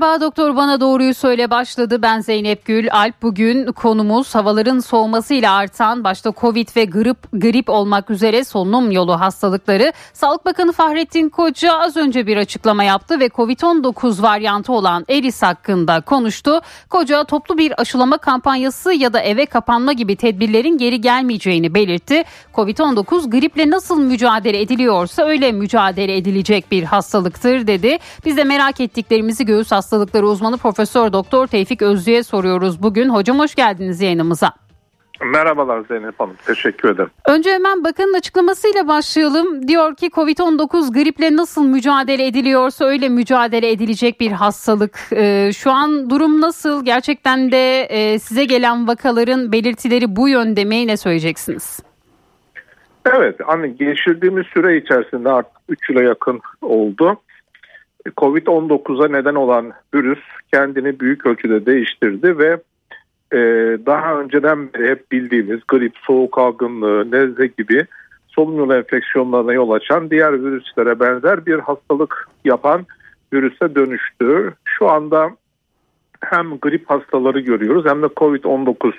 Merhaba Doktor Bana Doğruyu Söyle başladı. Ben Zeynep Gül Alp. Bugün konumuz havaların soğumasıyla artan başta Covid ve grip, grip olmak üzere solunum yolu hastalıkları. Sağlık Bakanı Fahrettin Koca az önce bir açıklama yaptı ve Covid-19 varyantı olan Eris hakkında konuştu. Koca toplu bir aşılama kampanyası ya da eve kapanma gibi tedbirlerin geri gelmeyeceğini belirtti. Covid-19 griple nasıl mücadele ediliyorsa öyle mücadele edilecek bir hastalıktır dedi. Biz de merak ettiklerimizi göğüs hastalıkları uzmanı Profesör Doktor Tevfik Özlü'ye soruyoruz bugün. Hocam hoş geldiniz yayınımıza. Merhabalar Zeynep Hanım. Teşekkür ederim. Önce hemen bakanın açıklamasıyla başlayalım. Diyor ki Covid-19 griple nasıl mücadele ediliyorsa öyle mücadele edilecek bir hastalık. Ee, şu an durum nasıl? Gerçekten de e, size gelen vakaların belirtileri bu yönde mi? Ne söyleyeceksiniz? Evet, hani geçirdiğimiz süre içerisinde artık 3 yıla yakın oldu. Covid-19'a neden olan virüs kendini büyük ölçüde değiştirdi ve e, daha önceden beri hep bildiğimiz grip, soğuk algınlığı, nezle gibi solunum yolu enfeksiyonlarına yol açan diğer virüslere benzer bir hastalık yapan virüse dönüştü. Şu anda hem grip hastaları görüyoruz hem de Covid-19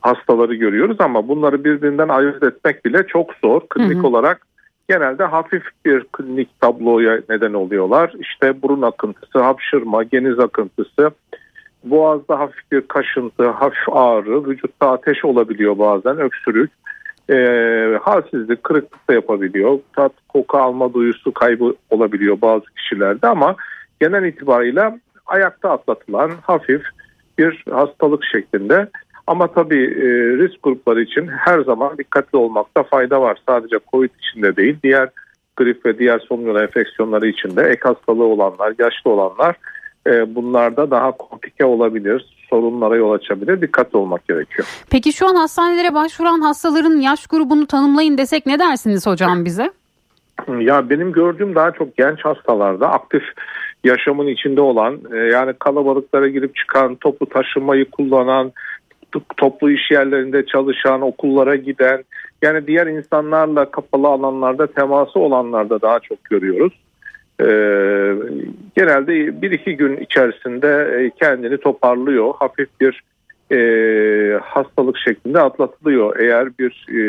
hastaları görüyoruz ama bunları birbirinden ayırt etmek bile çok zor. Klinik hı hı. olarak genelde hafif bir klinik tabloya neden oluyorlar. İşte burun akıntısı, hapşırma, geniz akıntısı, boğazda hafif bir kaşıntı, hafif ağrı, vücutta ateş olabiliyor bazen, öksürük, e, halsizlik, kırıklık da yapabiliyor. Tat, koku alma duyusu kaybı olabiliyor bazı kişilerde ama genel itibariyle ayakta atlatılan hafif bir hastalık şeklinde. Ama tabii e, risk grupları için her zaman dikkatli olmakta fayda var. Sadece COVID içinde değil, diğer grip ve diğer solunum enfeksiyonları içinde ek hastalığı olanlar, yaşlı olanlar e, bunlarda daha komplike olabilir, sorunlara yol açabilir. Dikkatli olmak gerekiyor. Peki şu an hastanelere başvuran hastaların yaş grubunu tanımlayın desek ne dersiniz hocam bize? Ya benim gördüğüm daha çok genç hastalarda aktif yaşamın içinde olan e, yani kalabalıklara girip çıkan, toplu taşımayı kullanan, toplu iş yerlerinde çalışan, okullara giden yani diğer insanlarla kapalı alanlarda teması olanlarda daha çok görüyoruz. Ee, genelde bir iki gün içerisinde e, kendini toparlıyor. Hafif bir e, hastalık şeklinde atlatılıyor. Eğer bir e,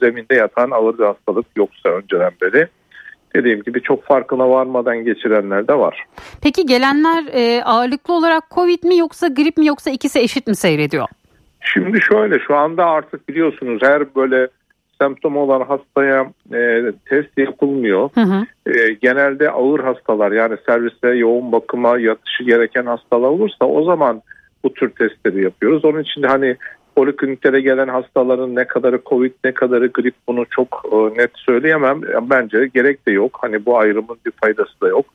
zeminde yatan ağır bir hastalık yoksa önceden beri dediğim gibi çok farkına varmadan geçirenler de var. Peki gelenler e, ağırlıklı olarak Covid mi yoksa grip mi yoksa ikisi eşit mi seyrediyor? Şimdi şöyle şu anda artık biliyorsunuz her böyle semptom olan hastaya e, test yapılmıyor. Hı hı. E, genelde ağır hastalar yani serviste yoğun bakıma yatışı gereken hastalar olursa o zaman bu tür testleri yapıyoruz. Onun için de hani polikliniklere gelen hastaların ne kadarı covid ne kadarı grip bunu çok e, net söyleyemem. Bence gerek de yok. Hani bu ayrımın bir faydası da yok.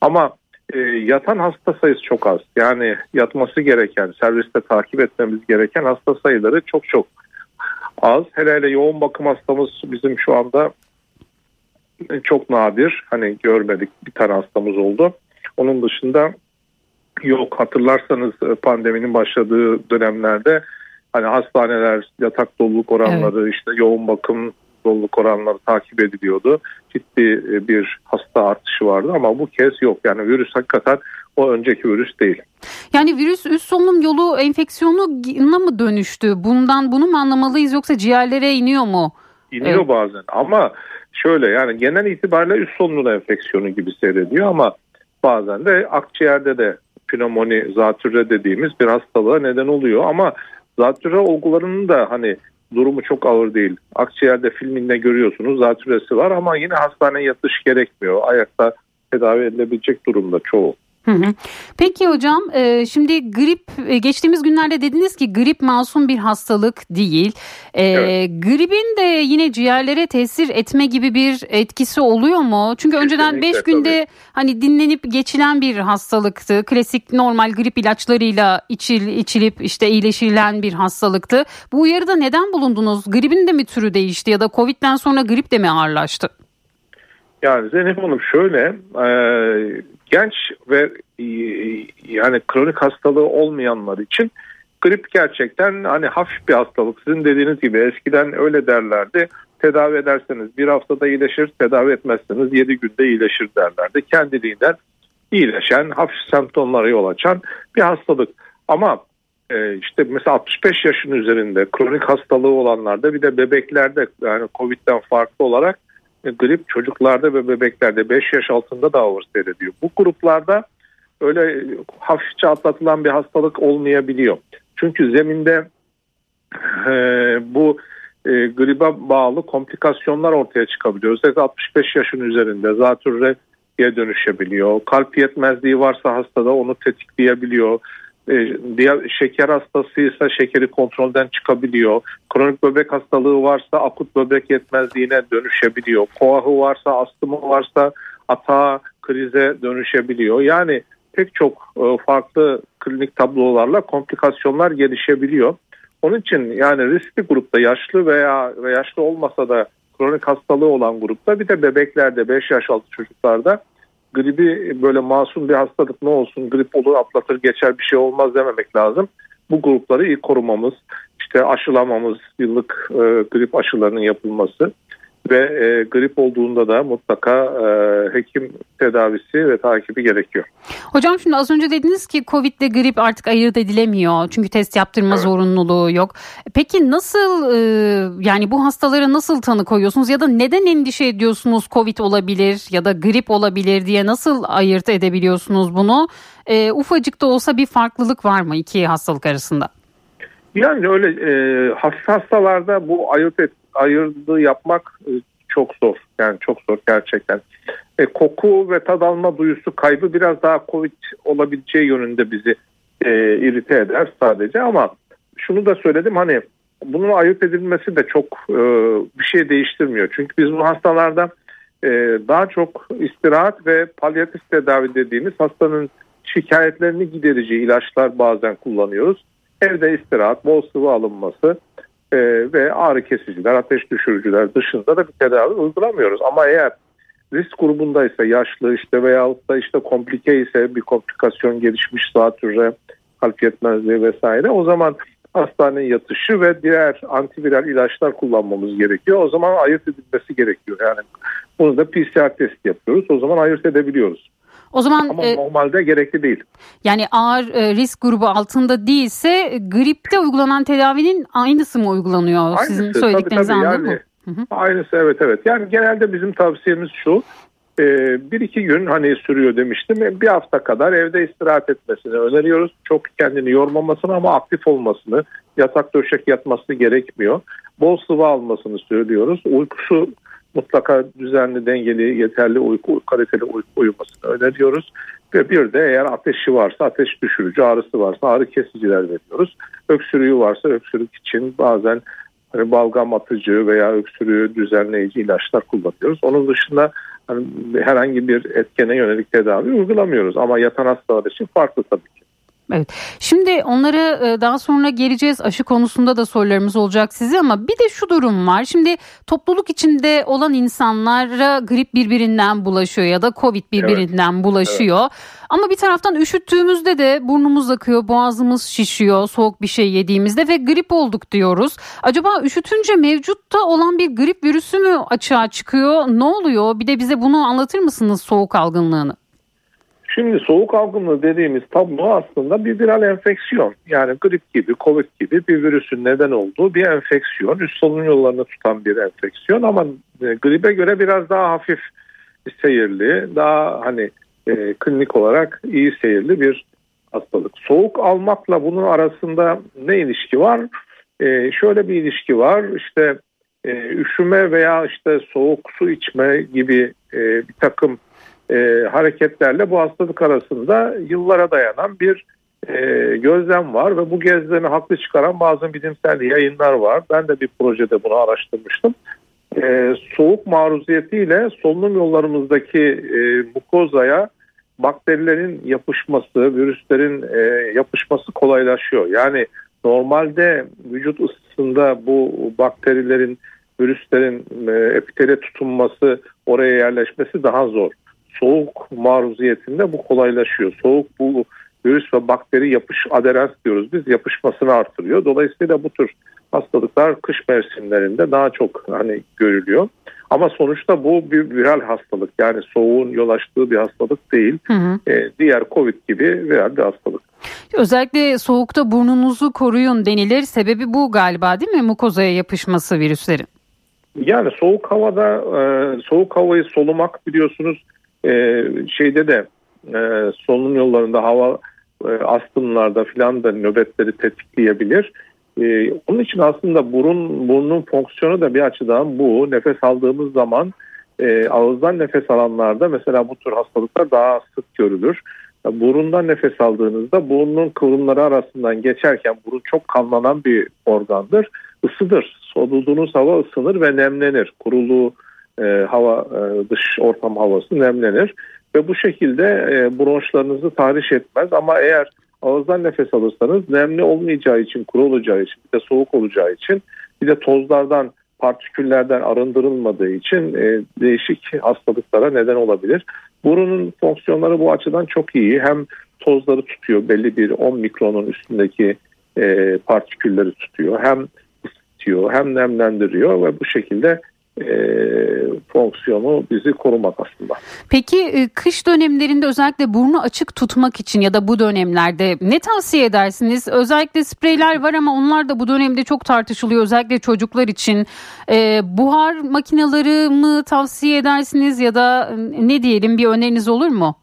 Ama e, yatan hasta sayısı çok az. Yani yatması gereken, serviste takip etmemiz gereken hasta sayıları çok çok az. Hele hele yoğun bakım hastamız bizim şu anda çok nadir. Hani görmedik bir tane hastamız oldu. Onun dışında yok hatırlarsanız e, pandeminin başladığı dönemlerde hani hastaneler yatak doluluk oranları evet. işte yoğun bakım doluluk oranları takip ediliyordu. Ciddi e, bir hasta artışı vardı ama bu kez yok. Yani virüs hakikaten o önceki virüs değil. Yani virüs üst solunum yolu enfeksiyonuna mı dönüştü? Bundan bunu mu anlamalıyız yoksa ciğerlere iniyor mu? İniyor evet. bazen ama şöyle yani genel itibariyle üst solunum enfeksiyonu gibi seyrediyor ama bazen de akciğerde de pnömoni, zatürre dediğimiz bir hastalığa neden oluyor ama zatürre olgularının da hani durumu çok ağır değil. Akciğerde filminde görüyorsunuz zatürresi var ama yine hastaneye yatış gerekmiyor. Ayakta tedavi edilebilecek durumda çoğu. Hı hı. Peki hocam e, şimdi grip e, geçtiğimiz günlerde dediniz ki grip masum bir hastalık değil. E, evet. Gripin de yine ciğerlere tesir etme gibi bir etkisi oluyor mu? Çünkü Kesinlikle, önceden 5 günde tabii. hani dinlenip geçilen bir hastalıktı. Klasik normal grip ilaçlarıyla içil, içilip işte iyileşilen bir hastalıktı. Bu uyarıda neden bulundunuz? Gripin de mi türü değişti ya da Covid'den sonra grip de mi ağırlaştı? Yani Zeynep Hanım şöyle e, genç ve e, yani kronik hastalığı olmayanlar için grip gerçekten hani hafif bir hastalık. Sizin dediğiniz gibi eskiden öyle derlerdi. Tedavi ederseniz bir haftada iyileşir, tedavi etmezseniz 7 günde iyileşir derlerdi. Kendiliğinden iyileşen, hafif semptomlara yol açan bir hastalık. Ama e, işte mesela 65 yaşın üzerinde kronik hastalığı olanlarda bir de bebeklerde yani Covid'den farklı olarak grip çocuklarda ve bebeklerde 5 yaş altında da ağır seyrediyor. Bu gruplarda öyle hafifçe atlatılan bir hastalık olmayabiliyor. Çünkü zeminde e, bu e, gribe bağlı komplikasyonlar ortaya çıkabiliyor. Özellikle 65 yaşın üzerinde zatürre diye dönüşebiliyor. Kalp yetmezliği varsa hastada onu tetikleyebiliyor. E, diğer şeker hastasıysa şekeri kontrolden çıkabiliyor. Kronik böbrek hastalığı varsa akut böbrek yetmezliğine dönüşebiliyor. Koahı varsa, astımı varsa atağa, krize dönüşebiliyor. Yani pek çok e, farklı klinik tablolarla komplikasyonlar gelişebiliyor. Onun için yani riskli grupta yaşlı veya ve yaşlı olmasa da kronik hastalığı olan grupta bir de bebeklerde 5 yaş altı çocuklarda gribi böyle masum bir hastalık ne olsun grip olur atlatır geçer bir şey olmaz dememek lazım. Bu grupları iyi korumamız, işte aşılamamız, yıllık e, grip aşılarının yapılması ve e, grip olduğunda da mutlaka e, hekim tedavisi ve takibi gerekiyor. Hocam şimdi az önce dediniz ki Covid ile grip artık ayırt edilemiyor çünkü test yaptırma evet. zorunluluğu yok. Peki nasıl e, yani bu hastalara nasıl tanı koyuyorsunuz ya da neden endişe ediyorsunuz Covid olabilir ya da grip olabilir diye nasıl ayırt edebiliyorsunuz bunu? E, ufacık da olsa bir farklılık var mı iki hastalık arasında? Yani öyle e, hafif hastalarda bu ayırt et, ayırdığı yapmak e, çok zor. Yani çok zor gerçekten. E, koku ve tad alma duyusu kaybı biraz daha Covid olabileceği yönünde bizi e, irite eder sadece ama şunu da söyledim hani bunun ayırt edilmesi de çok e, bir şey değiştirmiyor. Çünkü biz bu hastalarda e, daha çok istirahat ve palyatif tedavi dediğimiz hastanın şikayetlerini giderici ilaçlar bazen kullanıyoruz. Evde istirahat, bol sıvı alınması e, ve ağrı kesiciler, ateş düşürücüler dışında da bir tedavi uygulamıyoruz. Ama eğer risk grubundaysa yaşlı işte veyahut da işte komplike ise bir komplikasyon gelişmiş zatürre, kalp yetmezliği vesaire o zaman hastaneye yatışı ve diğer antiviral ilaçlar kullanmamız gerekiyor. O zaman ayırt edilmesi gerekiyor. Yani bunu da PCR test yapıyoruz. O zaman ayırt edebiliyoruz. O zaman Ama e, normalde gerekli değil. Yani ağır e, risk grubu altında değilse gripte uygulanan tedavinin aynısı mı uygulanıyor? Aynısı, Sizin söylediklerinizi anladın yani, mı? Aynısı evet evet. Yani genelde bizim tavsiyemiz şu. E, bir iki gün hani sürüyor demiştim. Bir hafta kadar evde istirahat etmesini öneriyoruz. Çok kendini yormamasını ama aktif olmasını, yatak döşek yatması gerekmiyor. Bol sıvı almasını söylüyoruz. Uykusu mutlaka düzenli, dengeli, yeterli uyku, kaliteli uyku uyumasını öneriyoruz. Ve bir de eğer ateşi varsa ateş düşürücü, ağrısı varsa ağrı kesiciler veriyoruz. Öksürüğü varsa öksürük için bazen hani balgam atıcı veya öksürüğü düzenleyici ilaçlar kullanıyoruz. Onun dışında hani herhangi bir etkene yönelik tedavi uygulamıyoruz. Ama yatan hastalar için farklı tabii ki. Evet. Şimdi onlara e, daha sonra geleceğiz. Aşı konusunda da sorularımız olacak size ama bir de şu durum var. Şimdi topluluk içinde olan insanlara grip birbirinden bulaşıyor ya da Covid birbirinden evet. bulaşıyor. Evet. Ama bir taraftan üşüttüğümüzde de burnumuz akıyor, boğazımız şişiyor soğuk bir şey yediğimizde ve grip olduk diyoruz. Acaba üşütünce mevcutta olan bir grip virüsü mü açığa çıkıyor? Ne oluyor? Bir de bize bunu anlatır mısınız soğuk algınlığını? Şimdi soğuk algınlığı dediğimiz tablo aslında bir viral enfeksiyon. Yani grip gibi, covid gibi bir virüsün neden olduğu bir enfeksiyon. Üst solunum yollarını tutan bir enfeksiyon ama e, gribe göre biraz daha hafif seyirli, daha hani e, klinik olarak iyi seyirli bir hastalık. Soğuk almakla bunun arasında ne ilişki var? E, şöyle bir ilişki var. İşte e, üşüme veya işte soğuk su içme gibi e, bir takım e, hareketlerle bu hastalık arasında yıllara dayanan bir e, gözlem var ve bu gözlemi haklı çıkaran bazı bilimsel yayınlar var. Ben de bir projede bunu araştırmıştım. E, soğuk maruziyetiyle solunum yollarımızdaki e, mukozaya bakterilerin yapışması, virüslerin e, yapışması kolaylaşıyor. Yani normalde vücut ısısında bu bakterilerin, virüslerin e, epitele tutunması, oraya yerleşmesi daha zor soğuk maruziyetinde bu kolaylaşıyor. Soğuk bu virüs ve bakteri yapış aderans diyoruz biz yapışmasını artırıyor. Dolayısıyla bu tür hastalıklar kış mevsimlerinde daha çok hani görülüyor. Ama sonuçta bu bir viral hastalık yani soğuğun yol açtığı bir hastalık değil. Hı hı. E, diğer Covid gibi viral bir hastalık. Özellikle soğukta burnunuzu koruyun denilir. Sebebi bu galiba değil mi mukozaya yapışması virüslerin? Yani soğuk havada e, soğuk havayı solumak biliyorsunuz e, şeyde de e, solunum yollarında hava e, astımlarda filan da nöbetleri tetikleyebilir. E, onun için aslında burun burnun fonksiyonu da bir açıdan bu. Nefes aldığımız zaman e, ağızdan nefes alanlarda mesela bu tür hastalıklar daha sık görülür. Burundan nefes aldığınızda burnun kıvrımları arasından geçerken burun çok kanlanan bir organdır. Isıdır. Solduğunuz hava ısınır ve nemlenir. Kuruluğu e, hava e, dış ortam havası nemlenir ve bu şekilde e, bronşlarınızı tahriş etmez ama eğer ağızdan nefes alırsanız nemli olmayacağı için, kuru olacağı için, bir de soğuk olacağı için, bir de tozlardan, partiküllerden arındırılmadığı için e, değişik hastalıklara neden olabilir. Burunun fonksiyonları bu açıdan çok iyi. Hem tozları tutuyor, belli bir 10 mikronun üstündeki e, partikülleri tutuyor. Hem ısıtıyor, hem nemlendiriyor ve bu şekilde e, fonksiyonu bizi korumak aslında. Peki e, kış dönemlerinde özellikle burnu açık tutmak için ya da bu dönemlerde ne tavsiye edersiniz? Özellikle spreyler var ama onlar da bu dönemde çok tartışılıyor özellikle çocuklar için. E, buhar makineleri mı tavsiye edersiniz ya da e, ne diyelim bir öneriniz olur mu?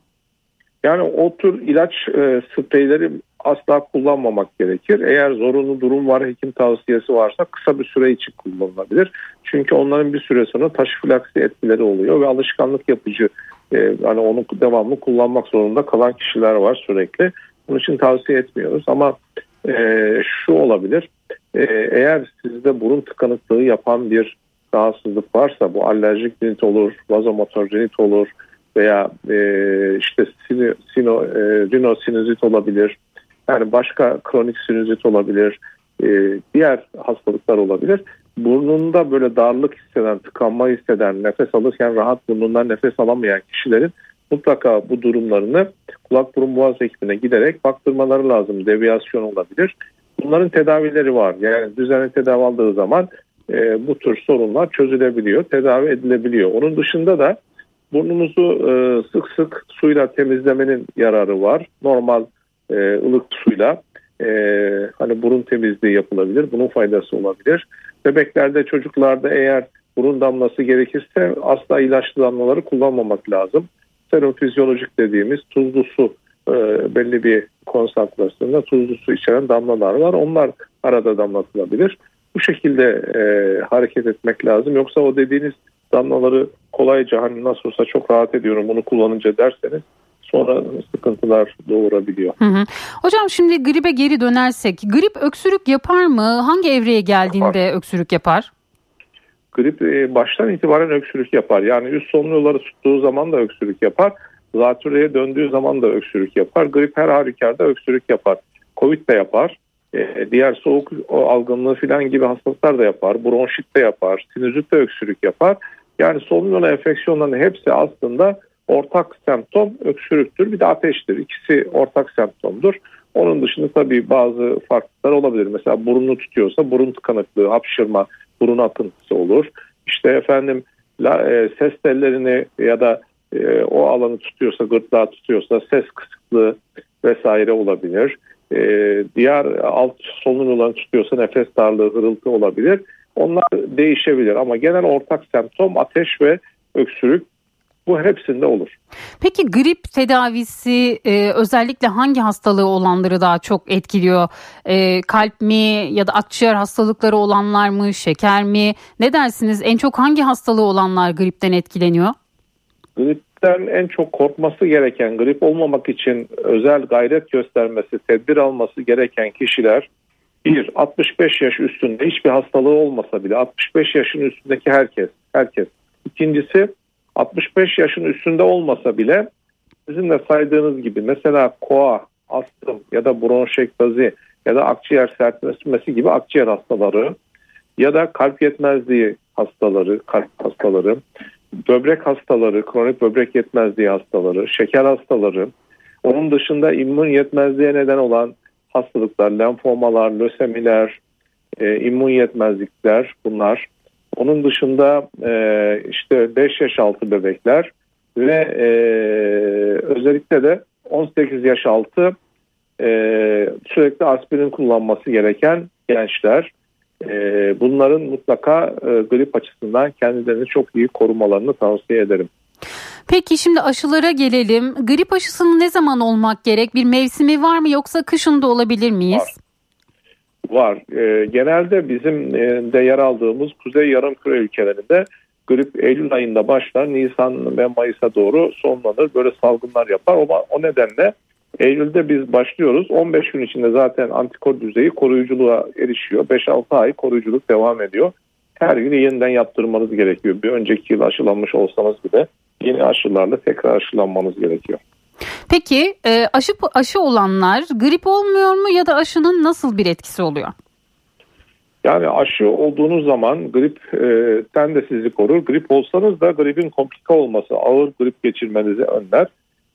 Yani o tür ilaç e, spreyleri asla kullanmamak gerekir. Eğer zorunlu durum var, hekim tavsiyesi varsa kısa bir süre için kullanılabilir. Çünkü onların bir süre sonra taşifilaksi etkileri oluyor ve alışkanlık yapıcı e, hani onu devamlı kullanmak zorunda kalan kişiler var sürekli. Bunun için tavsiye etmiyoruz ama e, şu olabilir. E, eğer sizde burun tıkanıklığı yapan bir rahatsızlık varsa bu alerjik rinit olur, vazomotor rinit olur veya e, işte sino, sino, e, rinosinüzit olabilir yani başka kronik sinüzit olabilir, e, diğer hastalıklar olabilir. Burnunda böyle darlık hisseden, tıkanma hisseden, nefes alırken rahat burnundan nefes alamayan kişilerin mutlaka bu durumlarını kulak burun boğaz hekimine giderek baktırmaları lazım. Deviyasyon olabilir. Bunların tedavileri var. Yani düzenli tedavi aldığı zaman e, bu tür sorunlar çözülebiliyor, tedavi edilebiliyor. Onun dışında da burnumuzu e, sık sık suyla temizlemenin yararı var. Normal e, ılık suyla e, hani burun temizliği yapılabilir. Bunun faydası olabilir. Bebeklerde çocuklarda eğer burun damlası gerekirse asla ilaçlı damlaları kullanmamak lazım. Serum fizyolojik dediğimiz tuzlu su e, belli bir konsantrasyonda tuzlu su içeren damlalar var. Onlar arada damlatılabilir. Bu şekilde e, hareket etmek lazım. Yoksa o dediğiniz damlaları kolayca hani nasıl olsa çok rahat ediyorum bunu kullanınca derseniz sonra sıkıntılar doğurabiliyor. Hı hı. Hocam şimdi gribe geri dönersek grip öksürük yapar mı? Hangi evreye geldiğinde yapar. öksürük yapar? Grip e, baştan itibaren öksürük yapar. Yani üst solunum yolları tuttuğu zaman da öksürük yapar. Zatürreye döndüğü zaman da öksürük yapar. Grip her halükarda öksürük yapar. Covid de yapar. E, diğer soğuk algınlığı falan gibi hastalıklar da yapar. Bronşit de yapar. Sinüzit de öksürük yapar. Yani solunum yolu enfeksiyonlarının hepsi aslında ortak semptom öksürüktür. Bir de ateştir. İkisi ortak semptomdur. Onun dışında tabii bazı farklılıklar olabilir. Mesela burunu tutuyorsa burun tıkanıklığı, hapşırma, burun akıntısı olur. İşte efendim e, ses tellerini ya da e, o alanı tutuyorsa, gırtlağı tutuyorsa ses kısıklığı vesaire olabilir. E, diğer alt solunum yollarını tutuyorsa nefes darlığı, hırıltı olabilir. Onlar değişebilir ama genel ortak semptom ateş ve öksürük bu hepsinde olur. Peki grip tedavisi e, özellikle hangi hastalığı olanları daha çok etkiliyor? E, kalp mi ya da akciğer hastalıkları olanlar mı, şeker mi? Ne dersiniz? En çok hangi hastalığı olanlar gripten etkileniyor? Gripten en çok korkması gereken, grip olmamak için özel gayret göstermesi, tedbir alması gereken kişiler bir 65 yaş üstünde hiçbir hastalığı olmasa bile 65 yaşın üstündeki herkes, herkes. İkincisi 65 yaşın üstünde olmasa bile sizin de saydığınız gibi mesela koa, astım ya da bronşektazi ya da akciğer sertleşmesi gibi akciğer hastaları ya da kalp yetmezliği hastaları, kalp hastaları, böbrek hastaları, kronik böbrek yetmezliği hastaları, şeker hastaları, Onun dışında immün yetmezliğe neden olan hastalıklar, lenfomalar, lösemiler, e, immün yetmezlikler bunlar. Onun dışında e, işte 5 yaş altı bebekler ve e, özellikle de 18 yaş altı e, sürekli aspirin kullanması gereken gençler. E, bunların mutlaka e, grip açısından kendilerini çok iyi korumalarını tavsiye ederim. Peki şimdi aşılara gelelim. Grip aşısının ne zaman olmak gerek? Bir mevsimi var mı yoksa kışın da olabilir miyiz? Var. Var. E, genelde bizim e, de yer aldığımız kuzey yarımküre ülkelerinde grip Eylül ayında başlar. Nisan ve Mayıs'a doğru sonlanır. Böyle salgınlar yapar. O, o nedenle Eylül'de biz başlıyoruz. 15 gün içinde zaten antikor düzeyi koruyuculuğa erişiyor. 5-6 ay koruyuculuk devam ediyor. Her gün yeniden yaptırmanız gerekiyor. Bir önceki yıl aşılanmış olsanız bile yeni aşılarla tekrar aşılanmanız gerekiyor. Peki e, aşı aşı olanlar grip olmuyor mu ya da aşının nasıl bir etkisi oluyor? Yani aşı olduğunuz zaman gripten de sizi korur. Grip olsanız da gripin komplike olması, ağır grip geçirmenizi önler.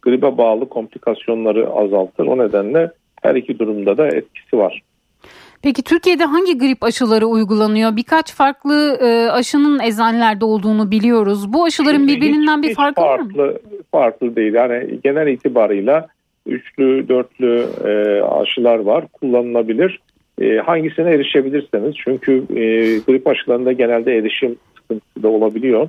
Gribe bağlı komplikasyonları azaltır. O nedenle her iki durumda da etkisi var. Peki Türkiye'de hangi grip aşıları uygulanıyor? Birkaç farklı e, aşının eczanelerde olduğunu biliyoruz. Bu aşıların birbirinden hiç, bir farkı farklı, var mı? Farklı değil. Yani genel itibarıyla üçlü, dörtlü e, aşılar var. Kullanılabilir. E, hangisine erişebilirseniz. Çünkü e, grip aşılarında genelde erişim sıkıntısı da olabiliyor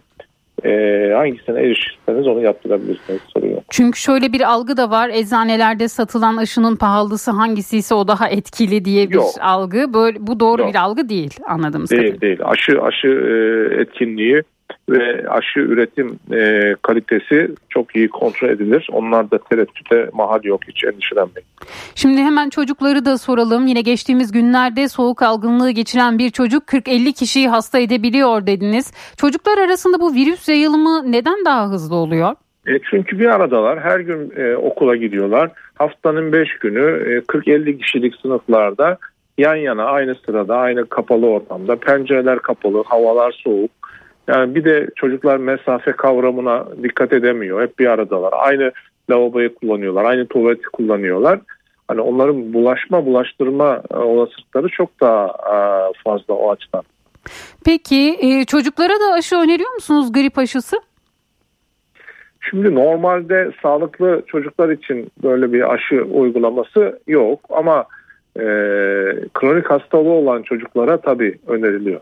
e, hangisine erişirseniz onu yaptırabilirsiniz soruyor. Çünkü şöyle bir algı da var eczanelerde satılan aşının pahalısı hangisi ise o daha etkili diye bir Yok. algı. Böyle bu doğru Yok. bir algı değil anladığımız değil, kadarıyla. Değil Aşı aşı e, etkinliği ve aşı üretim e, kalitesi çok iyi kontrol edilir. Onlar da tereddüte mahal yok hiç endişelenmeyin. Şimdi hemen çocukları da soralım. Yine geçtiğimiz günlerde soğuk algınlığı geçiren bir çocuk 40-50 kişiyi hasta edebiliyor dediniz. Çocuklar arasında bu virüs yayılımı neden daha hızlı oluyor? E çünkü bir aradalar her gün e, okula gidiyorlar. Haftanın 5 günü e, 40-50 kişilik sınıflarda yan yana aynı sırada aynı kapalı ortamda pencereler kapalı havalar soğuk yani bir de çocuklar mesafe kavramına dikkat edemiyor. Hep bir aradalar. Aynı lavaboyu kullanıyorlar. Aynı tuvaleti kullanıyorlar. Hani onların bulaşma bulaştırma e, olasılıkları çok daha e, fazla o açıdan. Peki e, çocuklara da aşı öneriyor musunuz grip aşısı? Şimdi normalde sağlıklı çocuklar için böyle bir aşı uygulaması yok ama e, kronik hastalığı olan çocuklara tabii öneriliyor.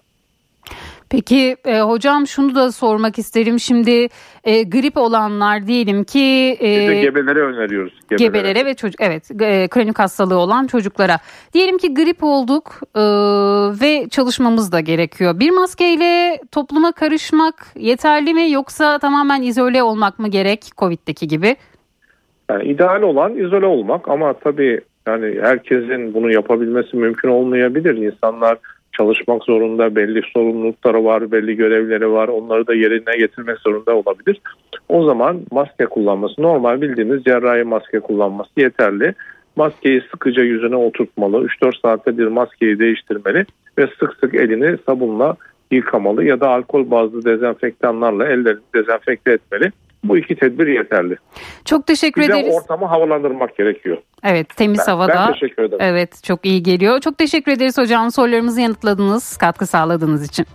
Peki e, hocam şunu da sormak isterim. Şimdi e, grip olanlar diyelim ki e, Biz gebelere öneriyoruz. Gebelere, gebelere ve çocuk evet e, kronik hastalığı olan çocuklara. Diyelim ki grip olduk e, ve çalışmamız da gerekiyor. Bir maskeyle topluma karışmak yeterli mi yoksa tamamen izole olmak mı gerek Covid'deki gibi? Yani ideal olan izole olmak ama tabii yani herkesin bunu yapabilmesi mümkün olmayabilir. İnsanlar çalışmak zorunda, belli sorumlulukları var, belli görevleri var. Onları da yerine getirmek zorunda olabilir. O zaman maske kullanması, normal bildiğimiz cerrahi maske kullanması yeterli. Maskeyi sıkıca yüzüne oturtmalı. 3-4 saatte bir maskeyi değiştirmeli ve sık sık elini sabunla yıkamalı ya da alkol bazlı dezenfektanlarla ellerini dezenfekte etmeli. Bu iki tedbir yeterli. Çok teşekkür Bize ederiz. ortamı havalandırmak gerekiyor. Evet temiz ben, havada. Ben teşekkür ederim. Evet çok iyi geliyor. Çok teşekkür ederiz hocam sorularımızı yanıtladınız, katkı sağladığınız için.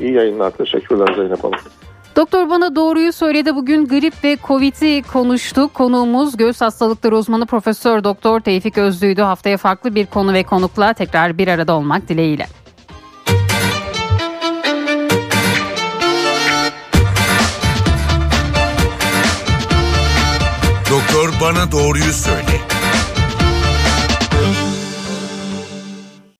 İyi yayınlar. Teşekkürler Zeynep Hanım. Doktor bana doğruyu söyledi. Bugün grip ve Covid'i konuştuk. Konuğumuz göğüs hastalıkları uzmanı Profesör Doktor Tevfik Özlü'ydü. Haftaya farklı bir konu ve konukla tekrar bir arada olmak dileğiyle. Bana doğruyu söyle.